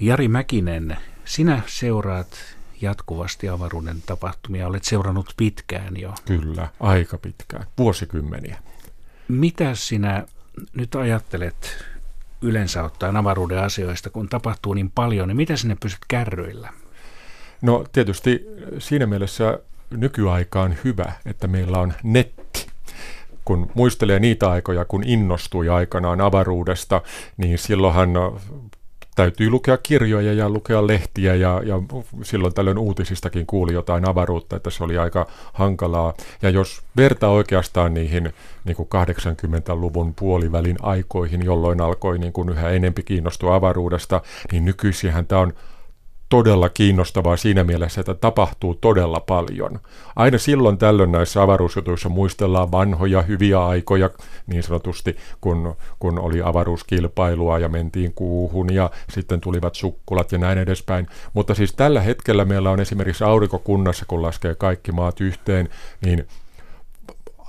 Jari Mäkinen, sinä seuraat jatkuvasti avaruuden tapahtumia. Olet seurannut pitkään jo. Kyllä, aika pitkään, vuosikymmeniä. Mitä sinä nyt ajattelet yleensä ottaen avaruuden asioista, kun tapahtuu niin paljon, niin mitä sinne pysyt kärryillä? No tietysti siinä mielessä nykyaika on hyvä, että meillä on netti. Kun muistelee niitä aikoja, kun innostui aikanaan avaruudesta, niin silloinhan täytyy lukea kirjoja ja lukea lehtiä ja, ja silloin tällöin uutisistakin kuuli jotain avaruutta, että se oli aika hankalaa. Ja jos vertaa oikeastaan niihin niin kuin 80-luvun puolivälin aikoihin, jolloin alkoi niin kuin yhä enempi kiinnostua avaruudesta, niin nykyisinhän tämä on todella kiinnostavaa siinä mielessä, että tapahtuu todella paljon. Aina silloin tällöin näissä avaruusjutuissa muistellaan vanhoja hyviä aikoja, niin sanotusti, kun, kun oli avaruuskilpailua ja mentiin kuuhun ja sitten tulivat sukkulat ja näin edespäin. Mutta siis tällä hetkellä meillä on esimerkiksi aurinkokunnassa, kun laskee kaikki maat yhteen, niin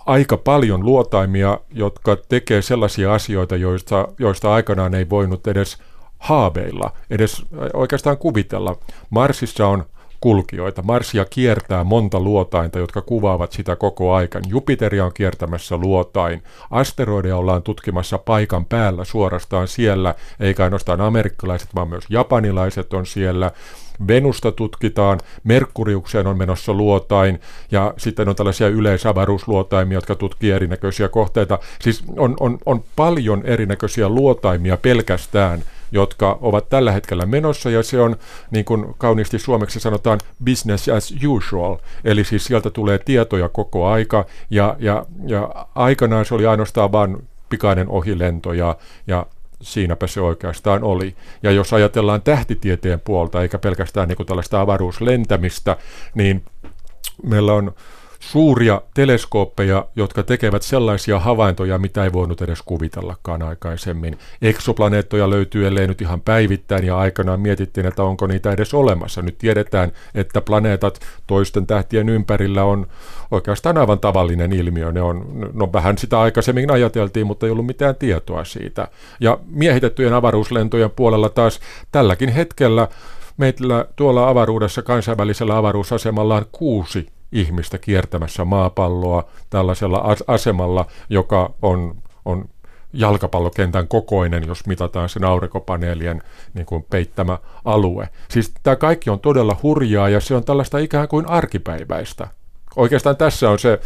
aika paljon luotaimia, jotka tekee sellaisia asioita, joista, joista aikanaan ei voinut edes haaveilla, edes oikeastaan kuvitella. Marsissa on kulkijoita. Marsia kiertää monta luotainta, jotka kuvaavat sitä koko aikan. Jupiteria on kiertämässä luotain. Asteroideja ollaan tutkimassa paikan päällä suorastaan siellä, eikä ainoastaan amerikkalaiset, vaan myös japanilaiset on siellä. Venusta tutkitaan, Merkuriukseen on menossa luotain, ja sitten on tällaisia yleisavaruusluotaimia, jotka tutkii erinäköisiä kohteita. Siis on, on, on paljon erinäköisiä luotaimia pelkästään jotka ovat tällä hetkellä menossa, ja se on, niin kuin kauniisti suomeksi sanotaan, business as usual, eli siis sieltä tulee tietoja koko aika, ja, ja, ja aikanaan se oli ainoastaan vain pikainen ohilento, ja, ja siinäpä se oikeastaan oli. Ja jos ajatellaan tähtitieteen puolta, eikä pelkästään niin kuin tällaista avaruuslentämistä, niin meillä on suuria teleskooppeja, jotka tekevät sellaisia havaintoja, mitä ei voinut edes kuvitellakaan aikaisemmin. Eksoplaneettoja löytyy ellei nyt ihan päivittäin ja aikanaan mietittiin, että onko niitä edes olemassa. Nyt tiedetään, että planeetat toisten tähtien ympärillä on oikeastaan aivan tavallinen ilmiö. Ne on, no vähän sitä aikaisemmin ajateltiin, mutta ei ollut mitään tietoa siitä. Ja miehitettyjen avaruuslentojen puolella taas tälläkin hetkellä meillä tuolla avaruudessa kansainvälisellä avaruusasemalla on kuusi ihmistä kiertämässä maapalloa tällaisella asemalla, joka on, on jalkapallokentän kokoinen, jos mitataan sen aurinkopaneelien niin kuin peittämä alue. Siis tämä kaikki on todella hurjaa ja se on tällaista ikään kuin arkipäiväistä. Oikeastaan tässä on se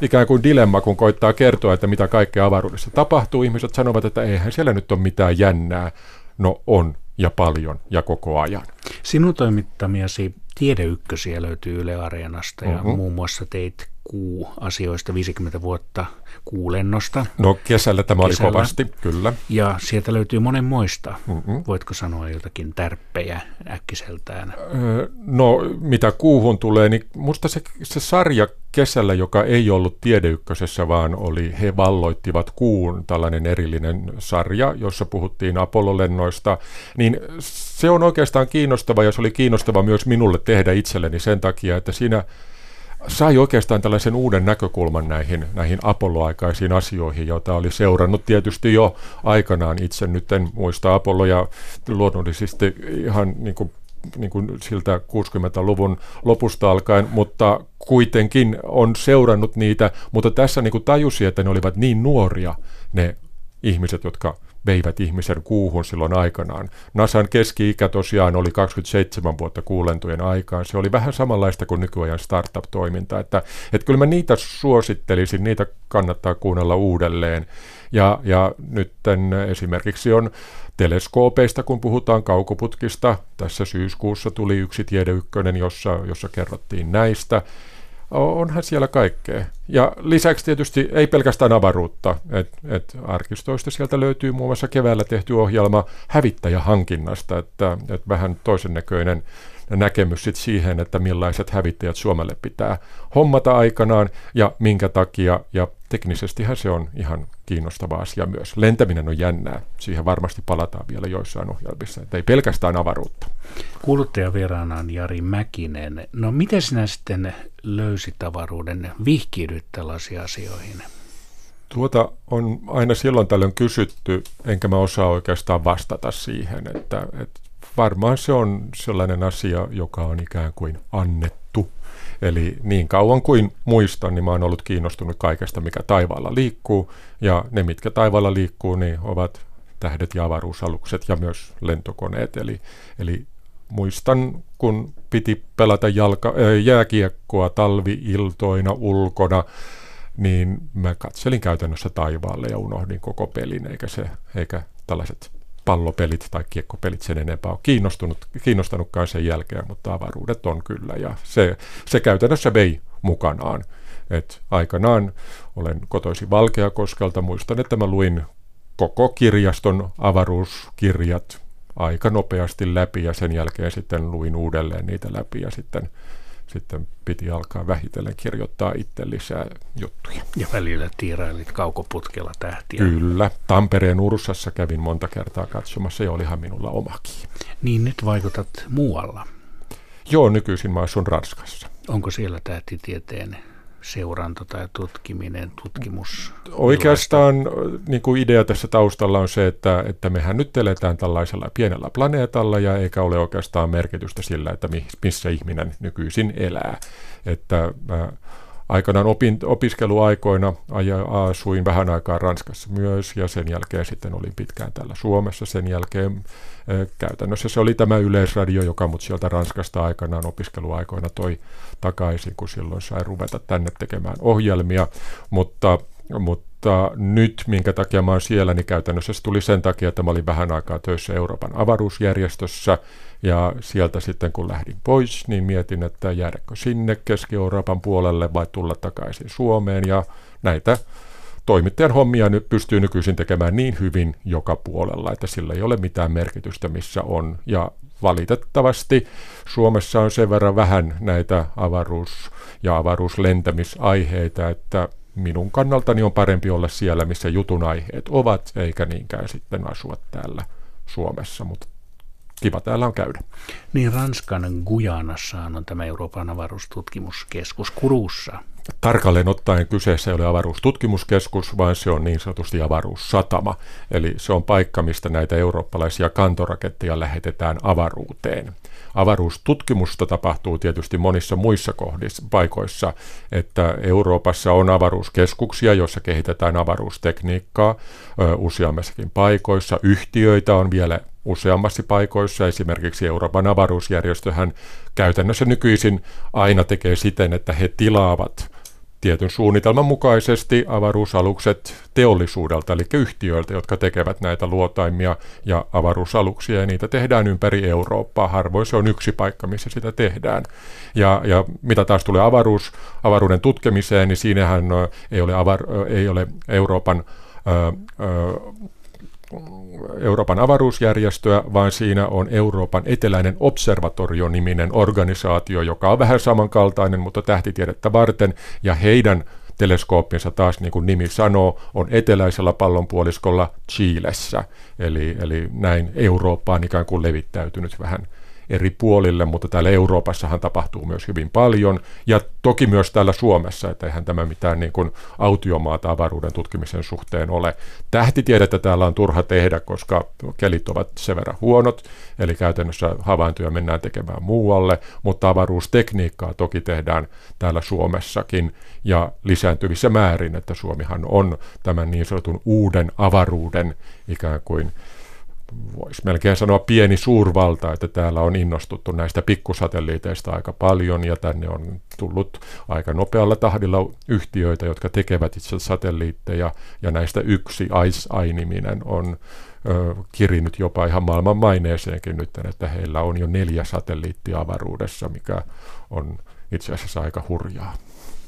ikään kuin dilemma, kun koittaa kertoa, että mitä kaikkea avaruudessa tapahtuu. Ihmiset sanovat, että eihän siellä nyt ole mitään jännää. No on ja paljon ja koko ajan. Sinun toimittamiasi tiedeykkösiä löytyy Yle Areenasta ja uh-huh. muun muassa teit kuu-asioista 50 vuotta kuulennosta. No kesällä tämä kesällä. oli kovasti, kyllä. Ja sieltä löytyy monenmoista. Uh-huh. Voitko sanoa jotakin tärppejä äkkiseltään? No mitä kuuhun tulee, niin musta se, se sarja kesällä, joka ei ollut tiedeykkösessä, vaan oli He valloittivat kuun, tällainen erillinen sarja, jossa puhuttiin Apollo-lennoista, niin se on oikeastaan kiinnostava ja se oli kiinnostava myös minulle tehdä itselleni sen takia, että siinä sai oikeastaan tällaisen uuden näkökulman näihin, näihin Apollo-aikaisiin asioihin, joita oli seurannut tietysti jo aikanaan. Itse nyt en muista Apolloja luonnollisesti ihan niin kuin niin kuin siltä 60-luvun lopusta alkaen, mutta kuitenkin on seurannut niitä, mutta tässä niin kuin tajusi, että ne olivat niin nuoria ne ihmiset, jotka veivät ihmisen kuuhun silloin aikanaan. NASAn keski-ikä tosiaan oli 27 vuotta kuulentojen aikaan. Se oli vähän samanlaista kuin nykyajan startup-toiminta. Että, että kyllä mä niitä suosittelisin, niitä kannattaa kuunnella uudelleen. Ja, ja nyt esimerkiksi on teleskoopeista, kun puhutaan kaukoputkista. Tässä syyskuussa tuli yksi tiedeykkönen, jossa, jossa kerrottiin näistä onhan siellä kaikkea. Ja lisäksi tietysti ei pelkästään avaruutta, että et arkistoista sieltä löytyy muun muassa keväällä tehty ohjelma hävittäjähankinnasta, että et vähän toisen näköinen näkemys sit siihen, että millaiset hävittäjät Suomelle pitää hommata aikanaan ja minkä takia. Ja teknisestihän se on ihan kiinnostava asia myös. Lentäminen on jännää. Siihen varmasti palataan vielä joissain ohjelmissa, että ei pelkästään avaruutta. Kuuluttajavieraana Jari Mäkinen. No miten sinä sitten löysit avaruuden? Vihkiydyt tällaisiin asioihin? Tuota on aina silloin tällöin kysytty, enkä mä osaa oikeastaan vastata siihen, että, että varmaan se on sellainen asia, joka on ikään kuin annettu. Eli niin kauan kuin muistan, niin mä oon ollut kiinnostunut kaikesta, mikä taivaalla liikkuu. Ja ne, mitkä taivaalla liikkuu, niin ovat tähdet ja avaruusalukset ja myös lentokoneet. Eli, eli muistan, kun piti pelata jalka, jääkiekkoa talviiltoina ulkona, niin mä katselin käytännössä taivaalle ja unohdin koko pelin, eikä, se, eikä tällaiset pallopelit tai kiekkopelit sen enempää ole kiinnostunut, kiinnostanutkaan sen jälkeen, mutta avaruudet on kyllä. Ja se, se käytännössä vei mukanaan. Et aikanaan olen kotoisin Valkeakoskelta, muistan, että mä luin koko kirjaston avaruuskirjat aika nopeasti läpi ja sen jälkeen sitten luin uudelleen niitä läpi ja sitten sitten piti alkaa vähitellen kirjoittaa itse lisää juttuja. Ja välillä tiirailit kaukoputkella tähtiä. Kyllä. Tampereen Ursassa kävin monta kertaa katsomassa ja olihan minulla omakin. Niin nyt vaikutat muualla. Joo, nykyisin mä asun Ranskassa. Onko siellä tähtitieteen seuranta tai tutkiminen, tutkimus? Oikeastaan niin kuin idea tässä taustalla on se, että, että mehän nyt eletään tällaisella pienellä planeetalla ja eikä ole oikeastaan merkitystä sillä, että missä ihminen nykyisin elää. Että aikanaan opin, opiskeluaikoina asuin vähän aikaa Ranskassa myös ja sen jälkeen sitten olin pitkään täällä Suomessa. Sen jälkeen käytännössä se oli tämä yleisradio, joka mut sieltä Ranskasta aikanaan opiskeluaikoina toi takaisin, kun silloin sai ruveta tänne tekemään ohjelmia, mutta, mutta nyt, minkä takia mä oon siellä, niin käytännössä se tuli sen takia, että mä olin vähän aikaa töissä Euroopan avaruusjärjestössä, ja sieltä sitten kun lähdin pois, niin mietin, että jäädäkö sinne Keski-Euroopan puolelle vai tulla takaisin Suomeen, ja näitä toimittajan hommia nyt pystyy nykyisin tekemään niin hyvin joka puolella, että sillä ei ole mitään merkitystä, missä on. Ja valitettavasti Suomessa on sen verran vähän näitä avaruus- ja avaruuslentämisaiheita, että minun kannaltani on parempi olla siellä, missä jutun aiheet ovat, eikä niinkään sitten asua täällä Suomessa, mutta kiva täällä on käydä. Niin Ranskan Gujanassa on tämä Euroopan avaruustutkimuskeskus Kurussa. Tarkalleen ottaen kyseessä ei ole avaruustutkimuskeskus, vaan se on niin sanotusti avaruussatama. Eli se on paikka, mistä näitä eurooppalaisia kantoraketteja lähetetään avaruuteen. Avaruustutkimusta tapahtuu tietysti monissa muissa kohdissa, paikoissa, että Euroopassa on avaruuskeskuksia, joissa kehitetään avaruustekniikkaa useammassakin paikoissa. Yhtiöitä on vielä useammassa paikoissa. Esimerkiksi Euroopan avaruusjärjestöhän käytännössä nykyisin aina tekee siten, että he tilaavat tietyn suunnitelman mukaisesti avaruusalukset teollisuudelta, eli yhtiöiltä, jotka tekevät näitä luotaimia ja avaruusaluksia, ja niitä tehdään ympäri Eurooppaa. Harvoin se on yksi paikka, missä sitä tehdään. Ja, ja mitä taas tulee avaruus, avaruuden tutkimiseen, niin siinähän ei ole, avar, ei ole Euroopan ö, ö, Euroopan avaruusjärjestöä, vaan siinä on Euroopan eteläinen observatorio-niminen organisaatio, joka on vähän samankaltainen, mutta tähtitiedettä varten, ja heidän teleskooppinsa taas, niin kuin nimi sanoo, on eteläisellä pallonpuoliskolla Chilessä. Eli, eli näin Eurooppa on ikään kuin levittäytynyt vähän eri puolille, mutta täällä Euroopassahan tapahtuu myös hyvin paljon, ja toki myös täällä Suomessa, että eihän tämä mitään niin kuin autiomaata avaruuden tutkimisen suhteen ole. Tähtitiedettä täällä on turha tehdä, koska kelit ovat sen verran huonot, eli käytännössä havaintoja mennään tekemään muualle, mutta avaruustekniikkaa toki tehdään täällä Suomessakin, ja lisääntyvissä määrin, että Suomihan on tämän niin sanotun uuden avaruuden ikään kuin voisi melkein sanoa pieni suurvalta, että täällä on innostuttu näistä pikkusatelliiteista aika paljon ja tänne on tullut aika nopealla tahdilla yhtiöitä, jotka tekevät itse satelliitteja ja näistä yksi ICE-niminen on ö, kirinyt jopa ihan maailman maineeseenkin nyt, että heillä on jo neljä satelliittia avaruudessa, mikä on itse asiassa aika hurjaa.